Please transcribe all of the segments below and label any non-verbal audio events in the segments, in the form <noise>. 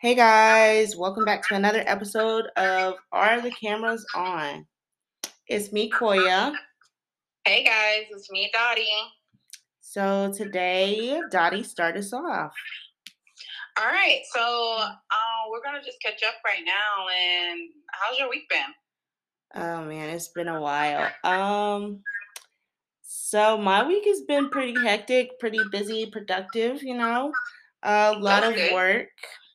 Hey guys, welcome back to another episode of Are the Cameras On? It's me, Koya. Hey guys, it's me, Dottie. So today, Dottie, start us off. All right, so uh, we're gonna just catch up right now. And how's your week been? Oh man, it's been a while. Um, so my week has been pretty hectic, pretty busy, productive. You know, a lot That's of good. work.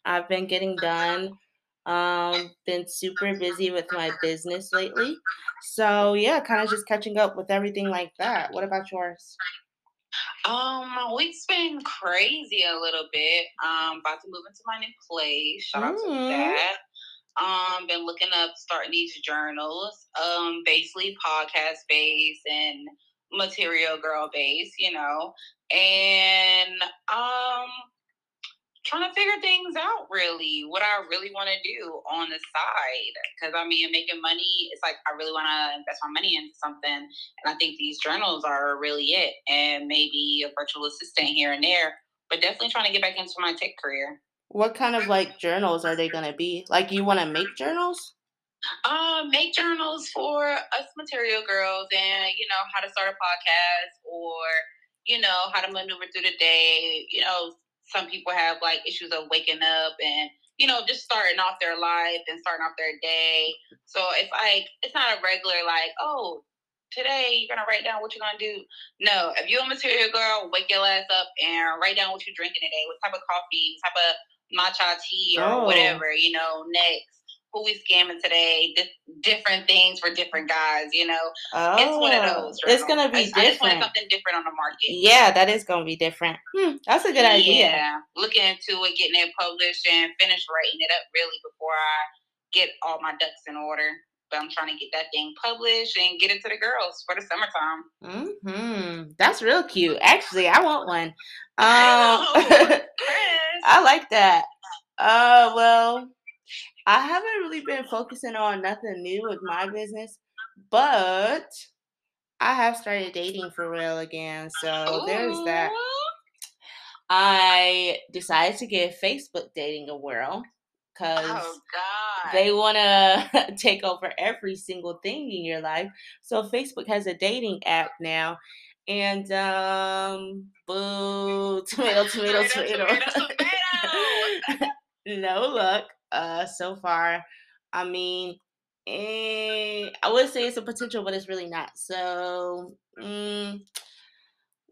I've been getting done. Um, been super busy with my business lately. So yeah, kind of just catching up with everything like that. What about yours? Um, my week's been crazy a little bit. Um, about to move into my new place. Shout out to Mm. that. Um, been looking up starting these journals. Um, basically podcast based and material girl based, you know. And um trying to figure things out really what i really want to do on the side because i mean making money it's like i really want to invest my money into something and i think these journals are really it and maybe a virtual assistant here and there but definitely trying to get back into my tech career What kind of like journals are they gonna be? Like you want to make journals? uh, make journals for us material girls and you know how to start a podcast or you know how to maneuver through the day you know some people have like issues of waking up and you know just starting off their life and starting off their day. So it's like it's not a regular like oh today you're gonna write down what you're gonna do. No if you're a material girl wake your ass up and write down what you're drinking today what type of coffee what type of matcha tea or Oh. whatever you know next who we scamming today di- different things for different guys you know Oh, it's one of those it's gonna be I, I just wanted different. something different on the market Yeah, that is gonna be different. Hmm, that's a good idea. yeah, looking into it, getting it published, and finish writing it up really before I get all my ducks in order. But I'm trying to get that thing published and get it to the girls for the summertime. Hmm, that's real cute. Actually, I want one. <laughs> I Um, know. <laughs> Chris, I like that. Uh, well, I haven't really been focusing on nothing new with my business, but I have started dating for real again. So there's that. I decided to give Facebook dating a whirl because Oh they want to <laughs> take over every single thing in your life. So Facebook has a dating app now. And um boo <laughs> <laughs> tomato tomato tomato. tomato. no luck uh so far. I mean eh, I would say it's a potential, but it's really not. So mm,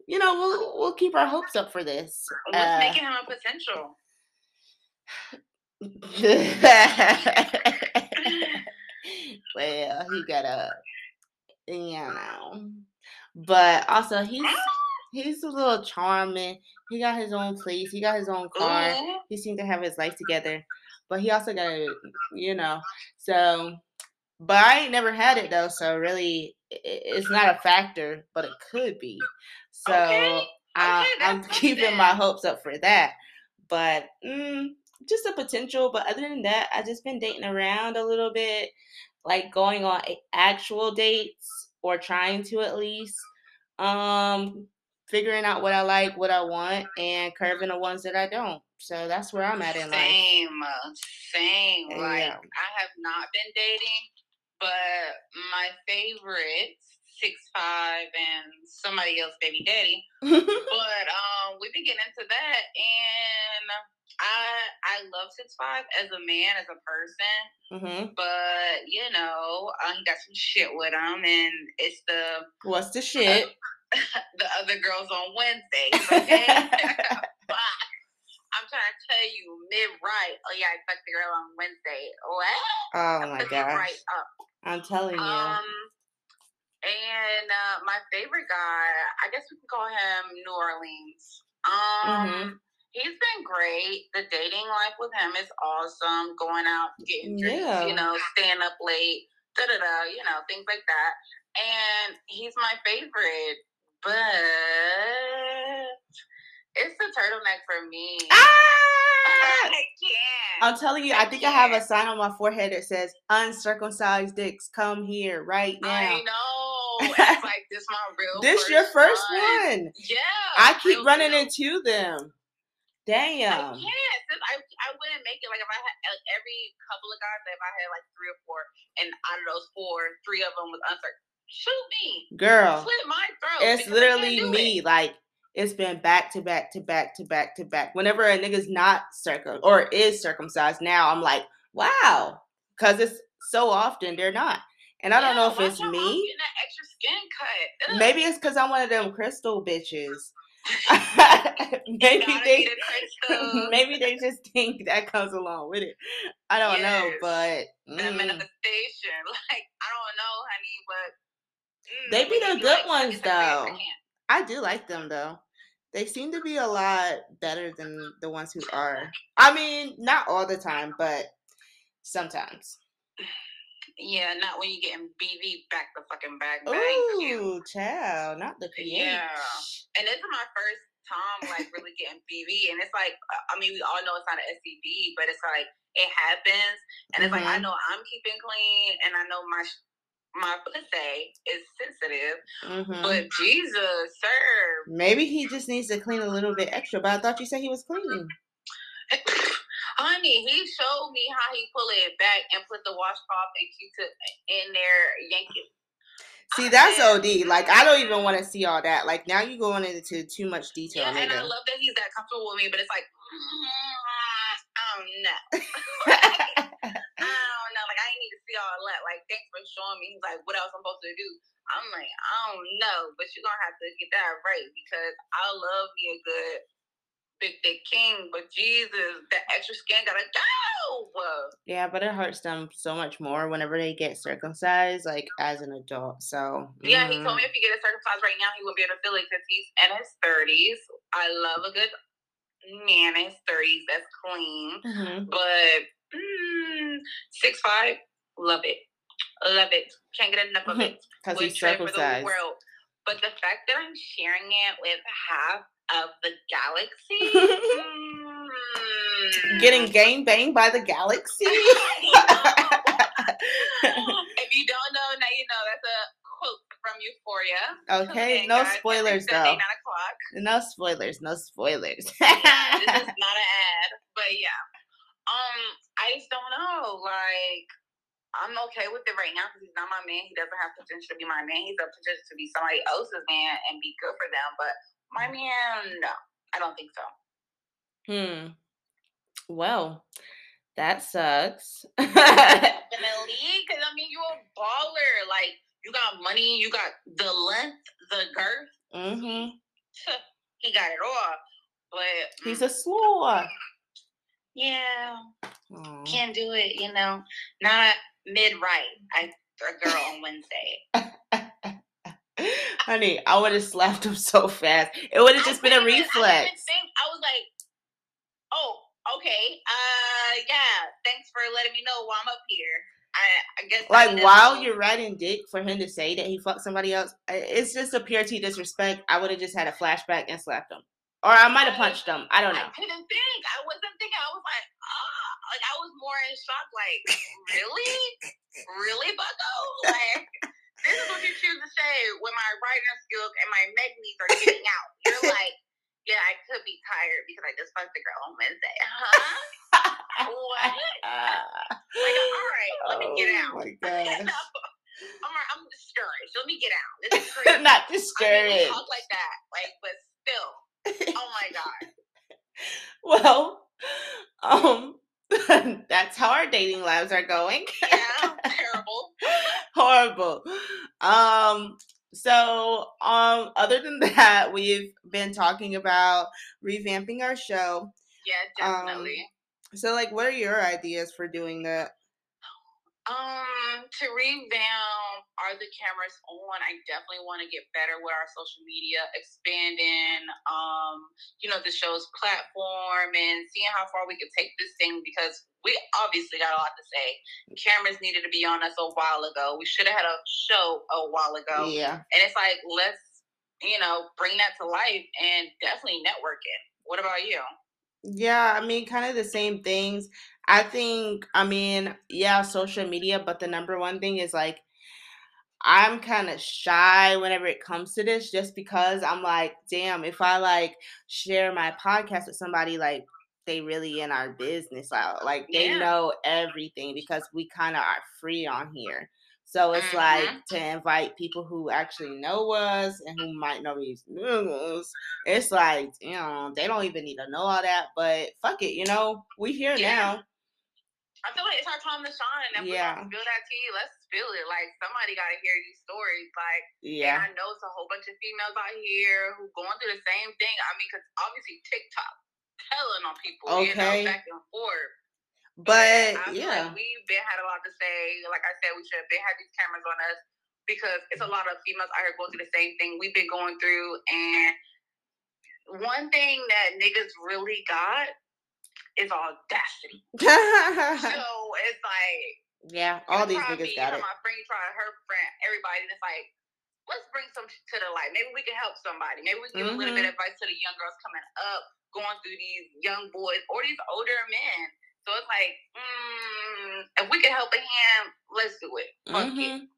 you know, we'll we'll keep our hopes up for this. What's Uh, making him a potential? <laughs> well, he got a, you know, but also he's he's a little charming. He got his own place. He got his own car. He seemed to have his life together, but he also got, a, you know, so. But I ain't never had it though, so really, i- i- it's not a factor, but it could be. So Okay. I, Okay, I'm that's good keeping my hopes up for that. But mm, just a potential. But other than that, I just been dating around a little bit, like going on actual dates or trying to at least. Um, figuring out what I like, what I want, and curving the ones that I don't. So that's where I'm at in life. Same, uh, same. Like I have not been dating, but my favorite six five and somebody else baby daddy. <laughs> But um, we've been getting into that, and I I love six five as a man, as a person. hmm But you know, uh, he got some shit with him, and it's the What's the shit? <laughs> the other girls on Wednesdays. <laughs> Okay. I'm trying to tell you, mid right. Oh yeah, I fucked the girl on Wednesday. What? oh I my gosh. right up. I'm telling you. Um, and uh, my favorite guy, I guess we can call him New Orleans. Um, Mhm. he's been great. The dating life with him is awesome. Going out, getting drinks, Yeah. you know, staying up late, da da da, you know, things like that. And he's my favorite, but it's the turtleneck for me. ah! I can't. I'm telling you, I think I have a sign on my forehead that says uncircumcised dicks come here right now. I know. <laughs> It's like this my real. This your first one. one. Yeah. I keep running deal. into them. I Damn. can't. Since I I wouldn't make it. like if I had like, every couple of guys, if I had like three or four, and out of those four, three of them was uncircumcised, shoot me, girl. slit my throat. It's because I can't literally me. it. Like it's been back to back to back to back to back. Whenever a nigga's not circum or is circumcised now, I'm like, wow, because it's so often they're not. And I don't know if it's me. that extra skin cut. Ugh. Maybe it's because I'm one of them crystal bitches. <laughs> <laughs> Maybe they be the crystal. <laughs> maybe they just think that comes along with it. I don't know, Yes. but the mm, manifestation. Like I don't know, honey, but mm, They be the good like, ones, though. I do like them though. They seem to be a lot better than the ones who are. I mean, not all the time, but sometimes. Yeah, not when you're getting BV back the fucking back. Ooh, child, not the pH. Yeah. And this is my first time like really getting BV, and it's like I mean we all know it's not an STD, but it's like it happens, and it's like I Mhm. know I'm keeping clean, and I know my my pussy is sensitive, Mhm. but Jesus, sir, Maybe he just needs to clean a little bit extra. But I thought you said he was clean. <laughs> honey, he showed me how he pull it back and put the washcloth and Q-tip in there, yank it. See, that's OD. Like, I don't even want to see all that. Like, now you're going into too much detail, Yeah, and I love that he's that comfortable with me, but it's like, oh no. I <laughs> don't know. Like, I ain't need to see all that. Like, thanks for showing me. He's like, what else I'm supposed to do? I'm like, I don't know, but you're going to have to get that right because I love me a good big dick king, but Jesus, that extra skin got to go. yeah, but it hurts them so much more whenever they get circumcised, like as an adult. So Yeah, he told mm, me if he get it circumcised right now, he wouldn't be able to feel it because he's in his 30s. I love a good man in his 30s that's clean. mhm. But mm, six five, love it, love it. Can't get enough of it. <laughs> Cause Would he's for the world. But the fact that I'm sharing it with half of the galaxy, <laughs> mm, Getting gang banged by the galaxy. <laughs> if you don't know, now you know. That's a quote from Euphoria. okay, Okay, no guys, spoilers though. No spoilers. No spoilers. Yeah, this is not an ad, but yeah. Um, I just don't know. Like, I'm okay with it right now because he's not my man. He doesn't have potential to be my man. He's a potential to be somebody else's man and be good for them. But my man, no, I don't think so. hmm. Well, that sucks. <laughs> Definitely, because I mean, you're a baller. Like, you got money, you got the length, the girth. hmm <laughs> He got it all. But He's mm, a slow. yeah, Aw. can't do it. You know, not mid right. I a girl on Wednesday. <laughs> Honey, I would have slapped him so fast. It would have I just been a didn't I reflex. think I was like, oh, okay, uh, yeah. Thanks for letting me know while I'm up here. I, I guess Like while you're riding dick for him to say that he fucked somebody else, it's just a pure T disrespect. I would have just had a flashback and slapped him, or I might have punched him. I don't know. I couldn't think. I wasn't thinking. I was like, ah, like I was more in shock. Like, <laughs> really, really, Bucko? <laughs> Like, this is what you choose to say when my writing skills and my meg needs are getting out. You're <laughs> like, yeah, I could be tired because I just fucked a girl on Wednesday. Huh? what? Like, all right, let me get out. oh out. my gosh. I'm, I'm discouraged. Let me get out. This is crazy. Not I mean, discouraged. talk like that, like, but still. Oh my god. Well, um, <laughs> that's how our dating lives are going. Yeah, <laughs> terrible. Horrible. Um, so um, other than <laughs> that, we've been talking about revamping our show. Yeah, Um, definitely. So, like, what are your ideas for doing that? Um, to revamp, are the cameras on? I definitely want to get better with our social media, expanding, um, you know, the show's platform and seeing how far we could take this thing because we obviously got a lot to say. Cameras needed to be on us a while ago. We should have had a show a while ago. Yeah. And it's like, let's, you know, bring that to life and definitely networking. What about you? Yeah, I mean, kind of the same things. I think, I mean, yeah, social media, but the number one thing is like, I'm kind of shy whenever it comes to this just because I'm like, damn, if I like share my podcast with somebody, like, they really in our business out. Like they Yeah. know everything because we kind of are free on here. So it's Mhm. like to invite people who actually know us and who might know these news. It's like, you know, they don't even need to know all that, but fuck it, you know, we here Yeah. now. I feel like it's our time to shine. And we Yeah. to spill that tea, let's spill it. Like somebody got to hear these stories. Like, Yeah. and I know it's a whole bunch of females out here who going through the same thing. I mean, because obviously TikTok telling on people, you know, Okay. back and forth. But I yeah. like we've been had a lot to say. Like I said, we should have been had these cameras on us because it's a lot of females out here going through the same thing we've been going through. And one thing that niggas really got is audacity. <laughs> so it's like yeah, all these niggas got it. My friend try her friend, everybody, and it's like, let's bring some to the light. Maybe we can help somebody. Maybe we can give a little bit Mhm. of advice to the young girls coming up, going through these young boys or these older men. So it's like, mm, if we can help a hand, let's do it. Fuck it.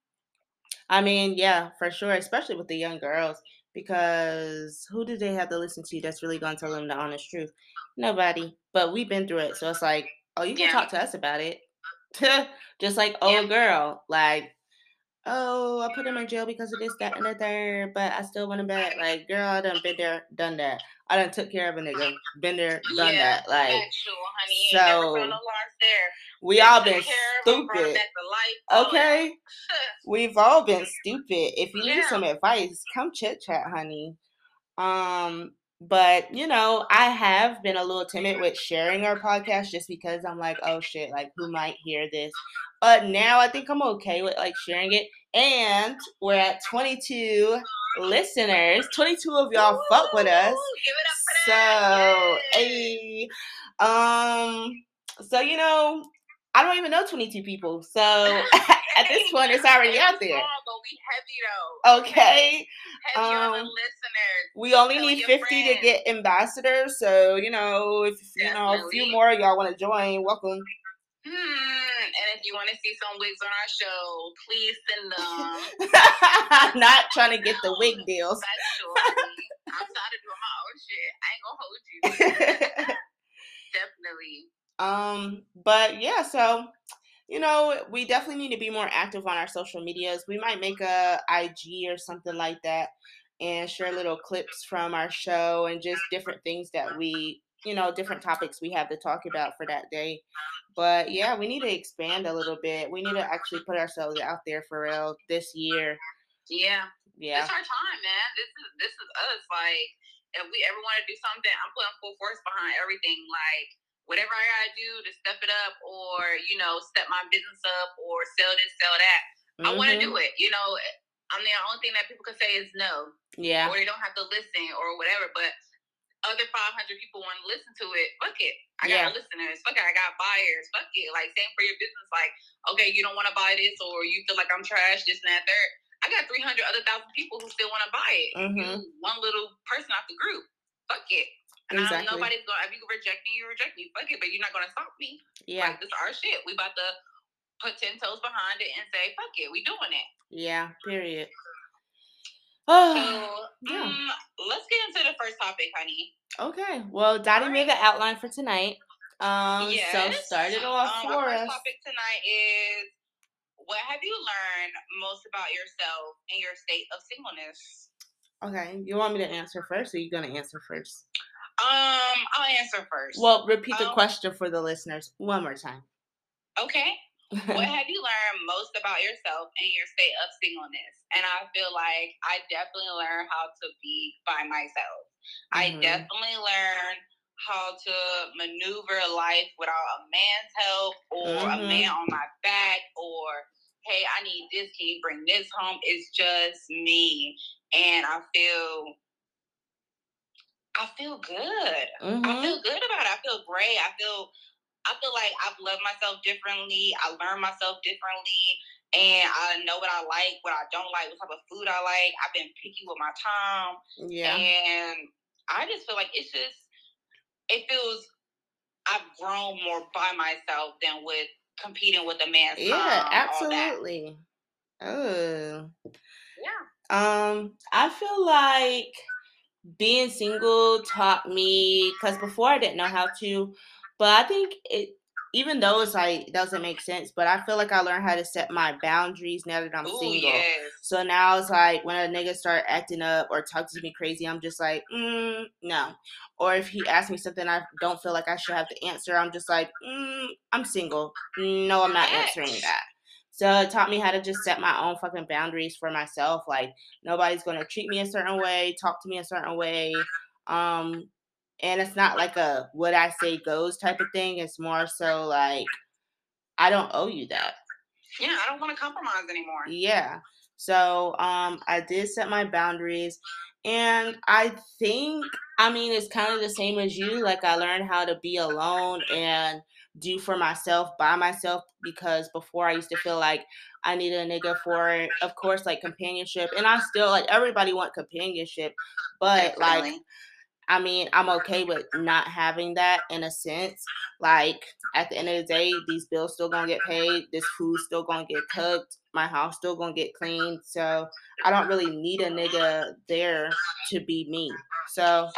I mean, yeah, for sure, especially with the young girls, because who do they have to listen to that's really gonna tell them the honest truth? Nobody. But we've been through it, so it's like, oh, you can Yeah. talk to us about it. <laughs> Just like, oh, Yeah. girl, like, oh, I put him in jail because of this, that, and the third, but I still want him back. Like, girl, I done been there, done that. I done took care of a nigga, been there, <laughs> done Yeah, that. Like, Actual, honey. So found no there. we all been care of 'em, brought 'em stupid. back to life, all that. Okay. <laughs> We've all been stupid. If you need some advice, come chit chat, honey. Um, but you know, I have been a little timid with sharing our podcast just because I'm like, oh shit, like who might hear this? But now I think I'm okay with like sharing it. And we're at 22 listeners. 22 of y'all fuck with us. Give it up for So, that. Hey, um, so you know, I don't even know 22 people. So <laughs> at this point, it's already out there. small, we. Okay, Heavy on the um, listeners. we only need your 50 to get ambassadors. So you know, if you know a few more of y'all want to join, welcome. Hmm. And if you want to see some wigs on our show, please send them. <laughs> Not trying to get the wig deals. I'm tired of doing my own shit. I ain't gonna hold you. <laughs> Definitely. Um, but yeah, so you know, we definitely need to be more active on our social medias. We might make a IG or something like that and share little clips from our show and just different things that we, you know, different topics we have to talk about for that day. But yeah, we need to expand a little bit. We need to actually put ourselves out there for real this year. Yeah. Yeah. It's our time, man. This is this is us. Like, if we ever want to do something, I'm putting full force behind everything. Like, whatever I gotta do to step it up, or you know, step my business up, or sell this, sell that. I want to Mhm. do it. You know, I mean, the only thing that people can say is no, Yeah. or you don't have to listen, or whatever. But other 500 people want to listen to it. Fuck it. I got Yeah. listeners. Fuck it. I got buyers. Fuck it. Like, same for your business. Like, okay, you don't want to buy this, or you feel like I'm trash, this and that, third. I got 300 other thousand people who still want to buy it. Mhm. You one little person out the group. Fuck it. And I, Exactly. nobody's going. to If you reject me, you reject me. Fuck it. But you're not gonna stop me. Yeah. Like this is our shit. We about to put ten toes behind it and say, fuck it. We doing it. Yeah. Period. So Oh, yeah. um, let's get into the first topic, honey. Okay. Well, Dottie made the outline for tonight. Um, yes. so start it off um, for us. topic tonight is what have you learned most about yourself in your state of singleness? Okay. You want me to answer first, or you gonna answer first? Um, I'll answer first. Well, repeat the Um, question for the listeners one more time. okay. What <laughs> have you learned most about yourself in your state of singleness? And I feel like I definitely learned how to be by myself. I Mhm. definitely learned how to maneuver life without a man's help or a Mhm. man on my back or hey, I need this, can you bring this home? It's just me. And I feel I feel good. I Mhm. feel good about it. I feel great. I feel I feel like I've loved myself differently. I learned myself differently. And I know what I like, what I don't like, what type of food I like. I've been picky with my time. Yeah. And I just feel like it's just it feels I've grown more by myself than with competing with a man's Yeah. time. Absolutely. Oh. Yeah. Um, I feel like being single taught me because before I didn't know how to, but I think it even though it's like it doesn't make sense, but I feel like I learned how to set my boundaries now that I'm Ooh, single. yes. So now it's like when a nigga start acting up or talks to me crazy, I'm just like, mm, no. Or if he asks me something I don't feel like I should have to answer, I'm just like, mm, I'm single. No, I'm not answering that. So it taught me how to just set my own fucking boundaries for myself. Like nobody's gonna treat me a certain way, talk to me a certain way. Um, and it's not like a what I say goes type of thing. It's more so like I don't owe you that. Yeah, I don't want to compromise anymore. Yeah. So um I did set my boundaries and I think I mean it's kind of the same as you like I learned how to be alone and do for myself by myself because before I used to feel like I needed a nigga for of course like companionship and I still like everybody want companionship but like Definitely. I mean, I'm okay with not having that in a sense. Like at the end of the day, these bills still gonna get paid. This food still gonna get cooked. My house still gonna get cleaned. So I don't really need a nigga there to be me. So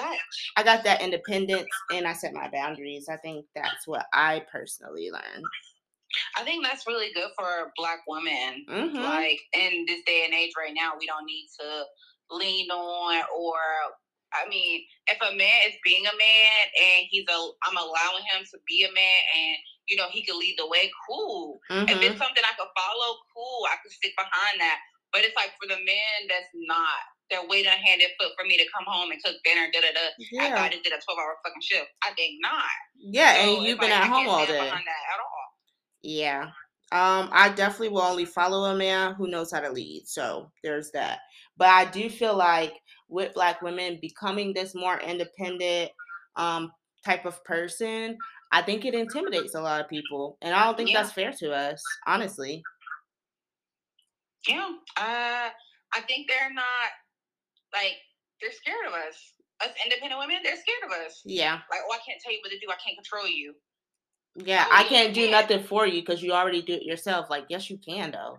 I got that independence and I set my boundaries. I think that's what I personally learned. I think that's really good for Black women. hmm Like in this day and age right now, we don't need to lean on or. I mean, if a man is being a man and he's a, I'm allowing him to be a man and you know he can lead the way. Cool. If hmm it's something I could follow, cool. I can stick behind that. But it's like for the men that's not, they're waiting on hand and foot for me to come home and cook dinner. Da da da. After I thought just did a twelve hour fucking shift, I think not. Yeah, So and you've been like at I home all day. behind that at all. Yeah. Um, I definitely will only follow a man who knows how to lead. So there's that. But I do feel like with black women becoming this more independent um type of person, I think it intimidates a lot of people. And I don't think Yeah, that's fair to us, honestly. yeah. Uh, I think they're not like they're scared of us. Us independent women, they're scared of us. Yeah. Like, oh, I can't tell you what to do. I can't control you. Yeah, Oh, I you can't do nothing for you because you already do it yourself. Like, yes, you can though.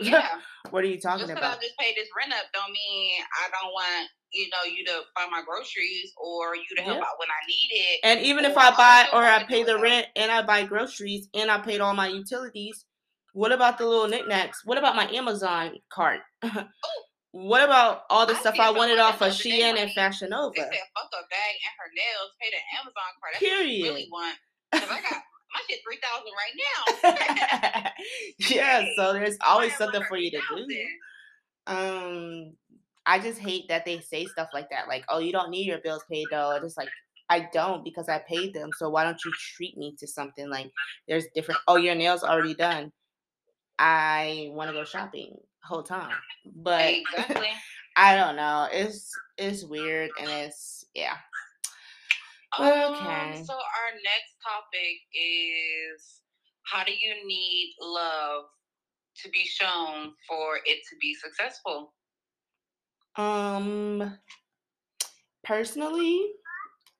Yeah. <laughs> what are you talking Just because I about? just paid this rent up don't mean I don't want you know you to buy my groceries or you to help Yeah. out when I need it. And even if I buy or I pay the rent and I buy groceries and I paid all my utilities, what about the little knickknacks? What about my Amazon cart? <laughs> Oh, what about all the I stuff I wanted off of Shein and Fashion Fashion They Nova? said fuck a bag and her nails, pay the Amazon card. That's what you really want. Cause I got <laughs> my shit three thousand right now. <laughs> yeah, so there's always something for you to do. Um, I just hate that they say stuff like that. Like, oh, you don't need your bills paid though. It's like I don't because I paid them. So why don't you treat me to something like there's different? Oh, your nails already done. I want to go shopping whole time, but Exactly. <laughs> I don't know. It's it's weird and it's yeah. Um, Okay. so our next topic is how do you need love to be shown for it to be successful? Um, personally,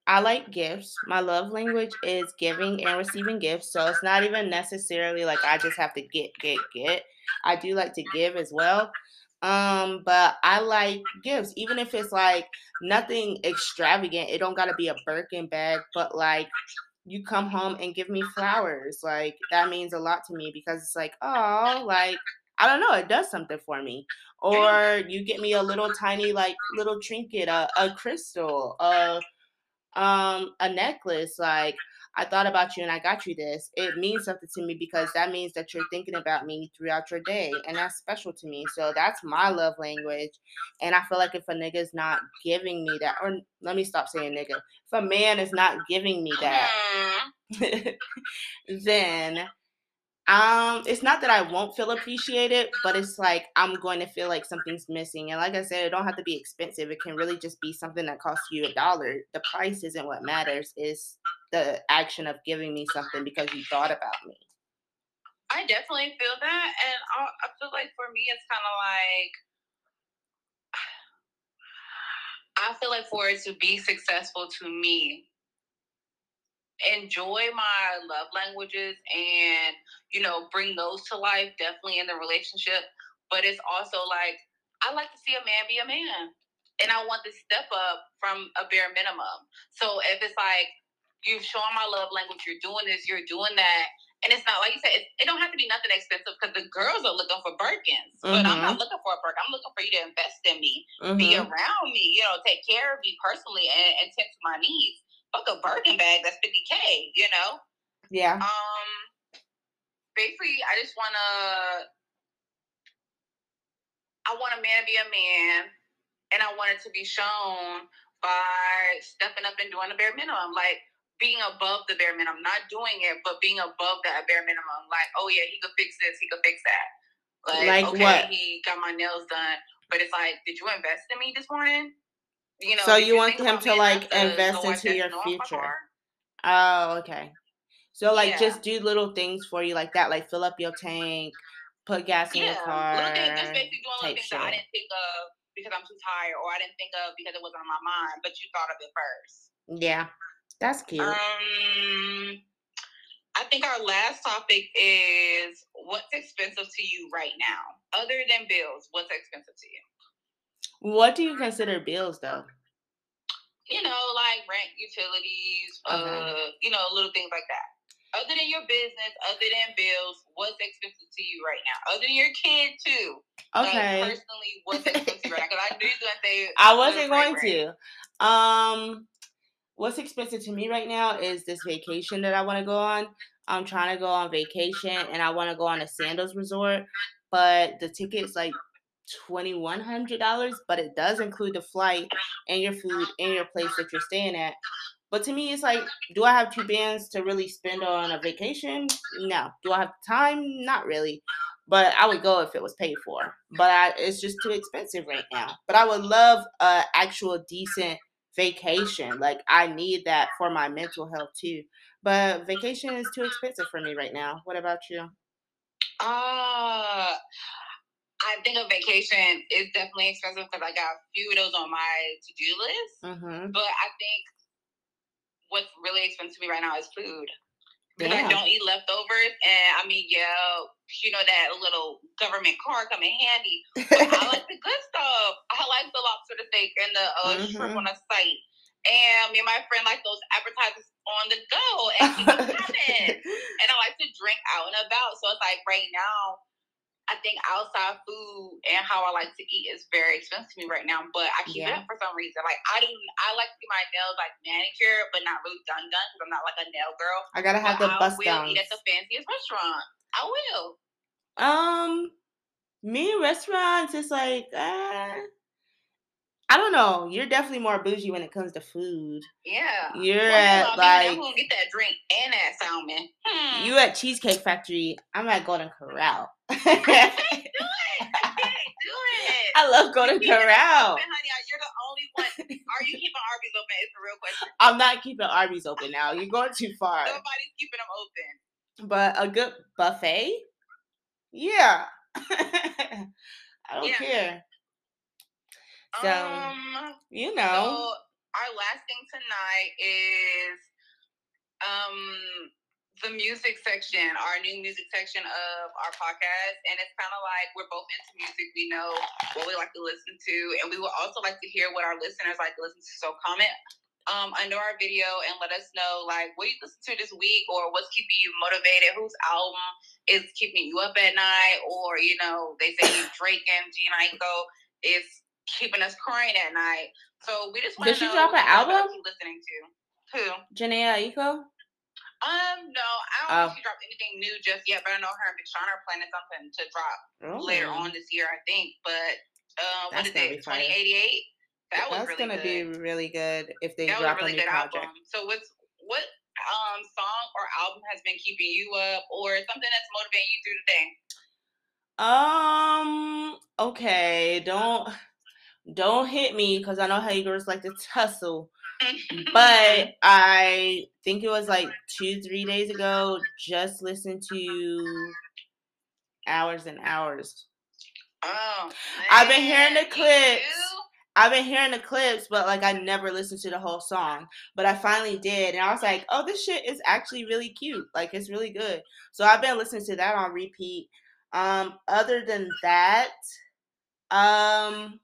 I like gifts. My love language is giving and receiving gifts. So it's not even necessarily like I just have to get, get, get. I do like to give as well. Um, but I like gifts, even if it's like nothing extravagant. It don't gotta be a Birkin bag, but like you come home and give me flowers. Like that means a lot to me because it's like, oh, like I don't know, it does something for me. Or you get me a little tiny like little trinket, a, a crystal, a um a necklace like i thought about you and i got you this. It means something to me because that means that you're thinking about me throughout your day and that's special to me. So that's my love language and i feel like if a nigga's not giving me that or let me stop saying nigga. If a man is not giving me that <laughs> then um it's not that i won't feel appreciated but it's like i'm going to feel like something's missing. And like i said it don't have to be expensive. It can really just be something that costs you a dollar. The price isn't what matters. It's the action of giving me something because you thought about me I definitely feel that, and I, I feel like for me, it's kind of like <sighs> I feel like for it to be successful to me, enjoy my love languages and you know bring those to life definitely in the relationship. But it's also like I like to see a man be a man, and I want to step up from a bare minimum. So if it's like you've shown my love language, you're doing this, you're doing that, and it's not like you said, it, it don't have to be nothing expensive because the girls are looking for Birkins, mm-hmm. but I'm not mm-hmm. looking for a Birkin. I'm looking for you to invest in me, mm-hmm. be around me, you know, take care of me personally, and, and tend to my needs. Fuck a Birkin bag that's 50k, you know. Yeah. Um. Basically, I just wanna. I want a man to be a man and I want it to be shown by stepping up and doing the bare minimum, like being above the bare minimum, not doing it, but being above that bare minimum. Like, oh yeah, he could fix this, he could fix that. Like, like okay, what? he got my nails done, but it's like, did you invest in me this morning? You know. So you, want him to like invest into your future? Oh, okay. So like, yeah. just do little things for you like that, like fill up your tank, put gas in yeah. your car. Little things, just basically doing little things shit. that I didn't think of because I'm too tired or I didn't think of because it wasn't on my mind, but you thought of it first. Yeah. That's cute. Um I think our last topic is what's expensive to you right now? Other than bills, what's expensive to you? What do you consider bills though? You know, like rent, utilities, okay. uh, you know, little things like that other than your business, other than bills, what's expensive to you right now? Other than your kid too. Okay. Like, personally, what's expensive right now? Because I knew you gonna say I wasn't going to. Um, what's expensive to me right now is this vacation that I want to go on. I'm trying to go on vacation and I want to go on a sandals resort, but the ticket's like twenty one hundred dollars, but it does include the flight and your food and your place that you're staying at. But to me, it's like, do I have two bands to really spend on a vacation? No. Do I have time? Not really. But I would go if it was paid for. But I, it's just too expensive right now. But I would love a actual decent vacation. Like I need that for my mental health too. But vacation is too expensive for me right now. What about you? Uh I think a vacation is definitely expensive because I got a few of those on my to do list. Mm-hmm. But I think what's really expensive to me right now is food. Because yeah. I don't eat leftovers, and I mean, yeah, you know that little government car come in handy. But I like the good stuff. I like the lobster, the steak, and the uh, mm-hmm. shrimp on the site. And me and my friend like those appetizers on the go, and keep <laughs> coming. and I like to drink out and about. So it's like right now, I think outside food and how I like to eat is very expensive to me right now, but I keep yeah. it up for some reason. Like I do, I like to get my nails like manicured, but not really done done because I'm not like a nail girl. I gotta have but the bust I will eat at the fanciest restaurant. I will. Um, me restaurants it's like, uh, I don't know. You're definitely more bougie when it comes to food. Yeah. You're well, at like. I'm gonna get that drink and that salmon. Hmm. You at Cheesecake Factory. I'm at Golden Corral. I can't do it. I can't do it. <laughs> I love Golden Corral. Open, honey. You're the only one. Are you keeping Arby's open? It's the real question. I'm not keeping Arby's open now. You're going too far. Nobody's keeping them open. But a good buffet? Yeah. <laughs> I don't yeah. care. So, um, you know. So our last thing tonight is um the music section, our new music section of our podcast. And it's kind of like we're both into music. We know what we like to listen to. And we would also like to hear what our listeners like to listen to. So comment um, under our video and let us know like what you listen to this week or what's keeping you motivated, whose album is keeping you up at night, or you know, they say Drake and Aiko is keeping us crying at night. So we just want to Did she drop an album? Listening to who? Jhené Aiko. Um, no, I don't oh. think she dropped anything new just yet, but I know her and Big Sean are planning something to drop oh. later on this year, I think. But um, what is it? Twenty eighty eight. That was That's really gonna good. be really good if they that drop a, really a new project. Album. So what's what um song or album has been keeping you up, or something that's motivating you through the day? Um. Okay. Don't don't hit me because I know how you girls like to tussle. But <laughs> I think it was like two, three days ago, just listened to hours and hours. Oh. I've been hearing the clips. I've been hearing the clips, but like I never listened to the whole song. But I finally did, and I was like, "Oh, this shit is actually really cute. Like it's really good." So I've been listening to that on repeat. Um, other than that, um,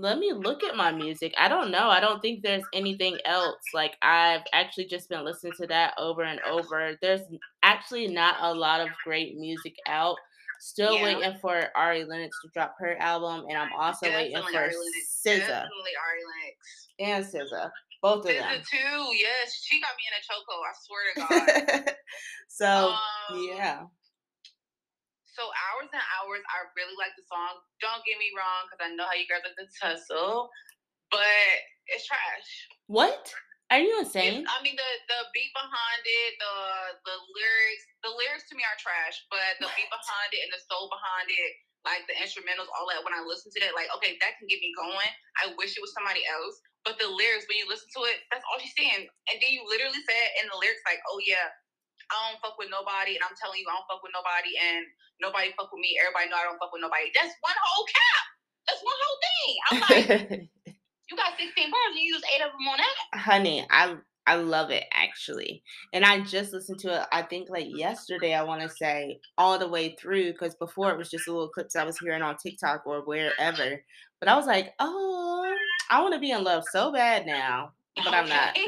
Let me look at my music. I don't know. I don't think there's anything else. Like I've actually just been listening to that over and over. There's actually not a lot of great music out. Still Yeah. waiting for Ari Lennox to drop her album, and I'm also waiting for Ari Lennox. SZA Definitely Ari Lennox. and SZA, both of SZA them. too. Yes, she got me in a choco. I swear to God. <laughs> so um, yeah, So hours and hours, I really like the song. Don't get me wrong, because I know how you girls like to <laughs> tussle, but it's trash. what are you It's, insane? I mean, the the beat behind it, the the lyrics, the lyrics to me are trash, but the beat behind it and the soul behind it, like the instrumentals, all that. When I listen to that, like okay, that can get me going. I wish it was somebody else, but the lyrics, when you listen to it, that's all she's saying. And then you literally said in the lyrics, like, oh yeah, I don't fuck with nobody, and I'm telling you, I don't fuck with nobody, and nobody fuck with me. Everybody know I don't fuck with nobody. That's one whole cap. That's one whole thing. I'm like, <laughs> you got 16 bars, and you use eight of them on that. Honey, I I love it actually. And I just listened to it I think like yesterday I want to say all the way through cuz before it was just a little clips I was hearing on TikTok or wherever. But I was like, "Oh, I want to be in love so bad now." But I'm not. <laughs>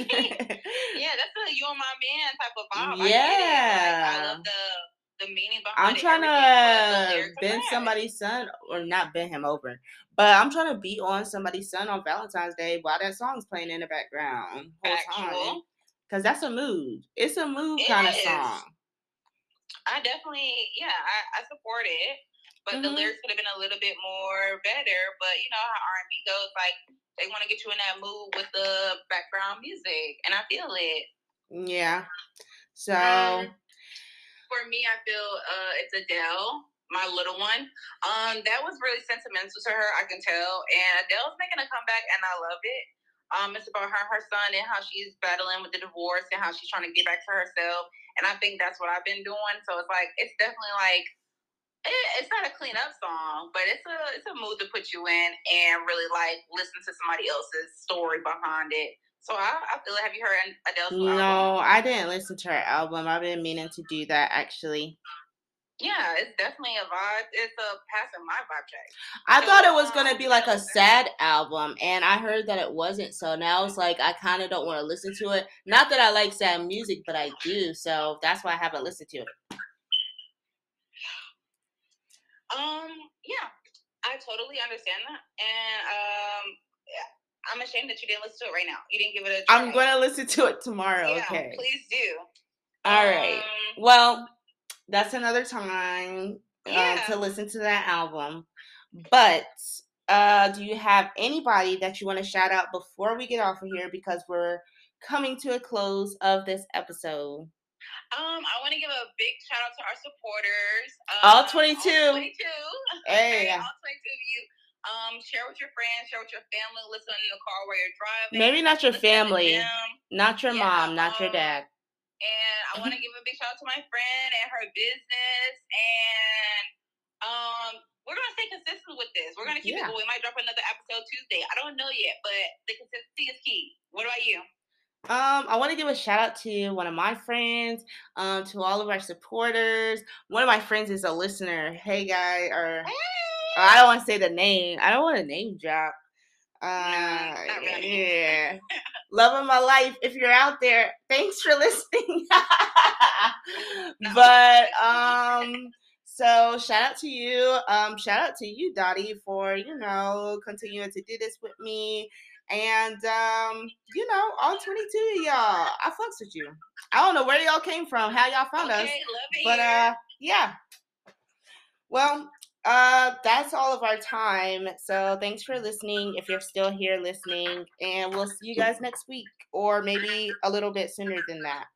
Yeah, that's a you and my man type of vibe. I. Like, I yeah. love the the meaning behind I'm trying everything, but the to bend somebody's son or not bend him over. But I'm trying to beat on somebody's son on Valentine's Day while that song's playing in the background. Factual. Cause that's a mood. It's a mood It kind of song. I definitely, yeah, I, I support it. But the Mhm. lyrics could have been a little bit more better. But you know how R and B goes, like they want to get you in that mood with the background music, and I feel it. Yeah. So Um, for me, I feel uh, it's Adele, my little one. Um, that was really sentimental to her, I can tell. And Adele's making a comeback, and I love it. Um, it's about her, her son, and how she's battling with the divorce, and how she's trying to get back to herself. And I think that's what I've been doing. So it's like it's definitely like it, it's not a clean up song, but it's a it's a mood to put you in and really like listen to somebody else's story behind it. So I, I feel like Have you heard Adele's new album? no, I didn't listen to her album. I've been meaning to do that actually. Yeah, it's definitely a vibe. It's a passing my vibe check. I So, thought it was gonna um, be like a sad album, and I heard that it wasn't. So now it's like I kind of don't want to listen to it. Not that I like sad music, but I do. So that's why I haven't listened to it. Um, yeah, I totally understand that, and um, yeah, I'm ashamed that you didn't listen to it right now. You didn't give it a try. I'm gonna listen to it tomorrow. Yeah, okay. please do. All right. Um, Well, that's another time uh, to listen to that album. But uh, do you have anybody that you want to shout out before we get off of here? Because we're coming to a close of this episode. Um, I want to give a big shout out to our supporters. All Um, 22. All 22. <laughs> Hey. All 22 of you. Um, share with your friends, share with your family, listen in the car while you're driving. Maybe not your listen at the family, not your Yeah, mom, not your um, dad. And I want to give a big shout out to my friend and her business. And um, we're gonna stay consistent with this. We're gonna keep Yeah. it going. We might drop another episode Tuesday. I don't know yet, but the consistency is key. What about you? Um, I want to give a shout out to one of my friends, um, to all of our supporters. One of my friends is a listener. Hey, guy, or Hey! or I don't want to say the name. I don't want to name drop. Uh, not really. yeah. <laughs> Love of my life. If you're out there, thanks for <laughs> listening. But um, so shout out to you. Um, shout out to you, Dottie, for you know continuing to do this with me. And um, you know, all 22 of y'all, I fucks with you. I don't know where y'all came from, how y'all found okay, us, but uh, yeah. Well, uh, that's all of our time. So thanks for listening. If you're still here listening, and we'll see you guys next week, or maybe a little bit sooner than that.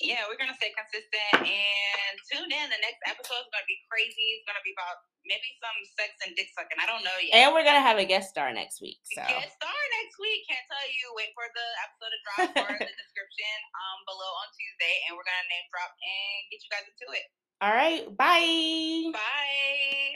yeah, we're gonna stay consistent and tune in. The next episode is gonna be crazy. It's gonna be about maybe some sex and dick sucking. I don't know yet. And we're gonna have a guest star next week. So Get star next week. Can't tell you. Wait for the episode to drop or <laughs> the description um below on Tuesday, and we're gonna name drop and get you guys into it. all right, bye. Bye.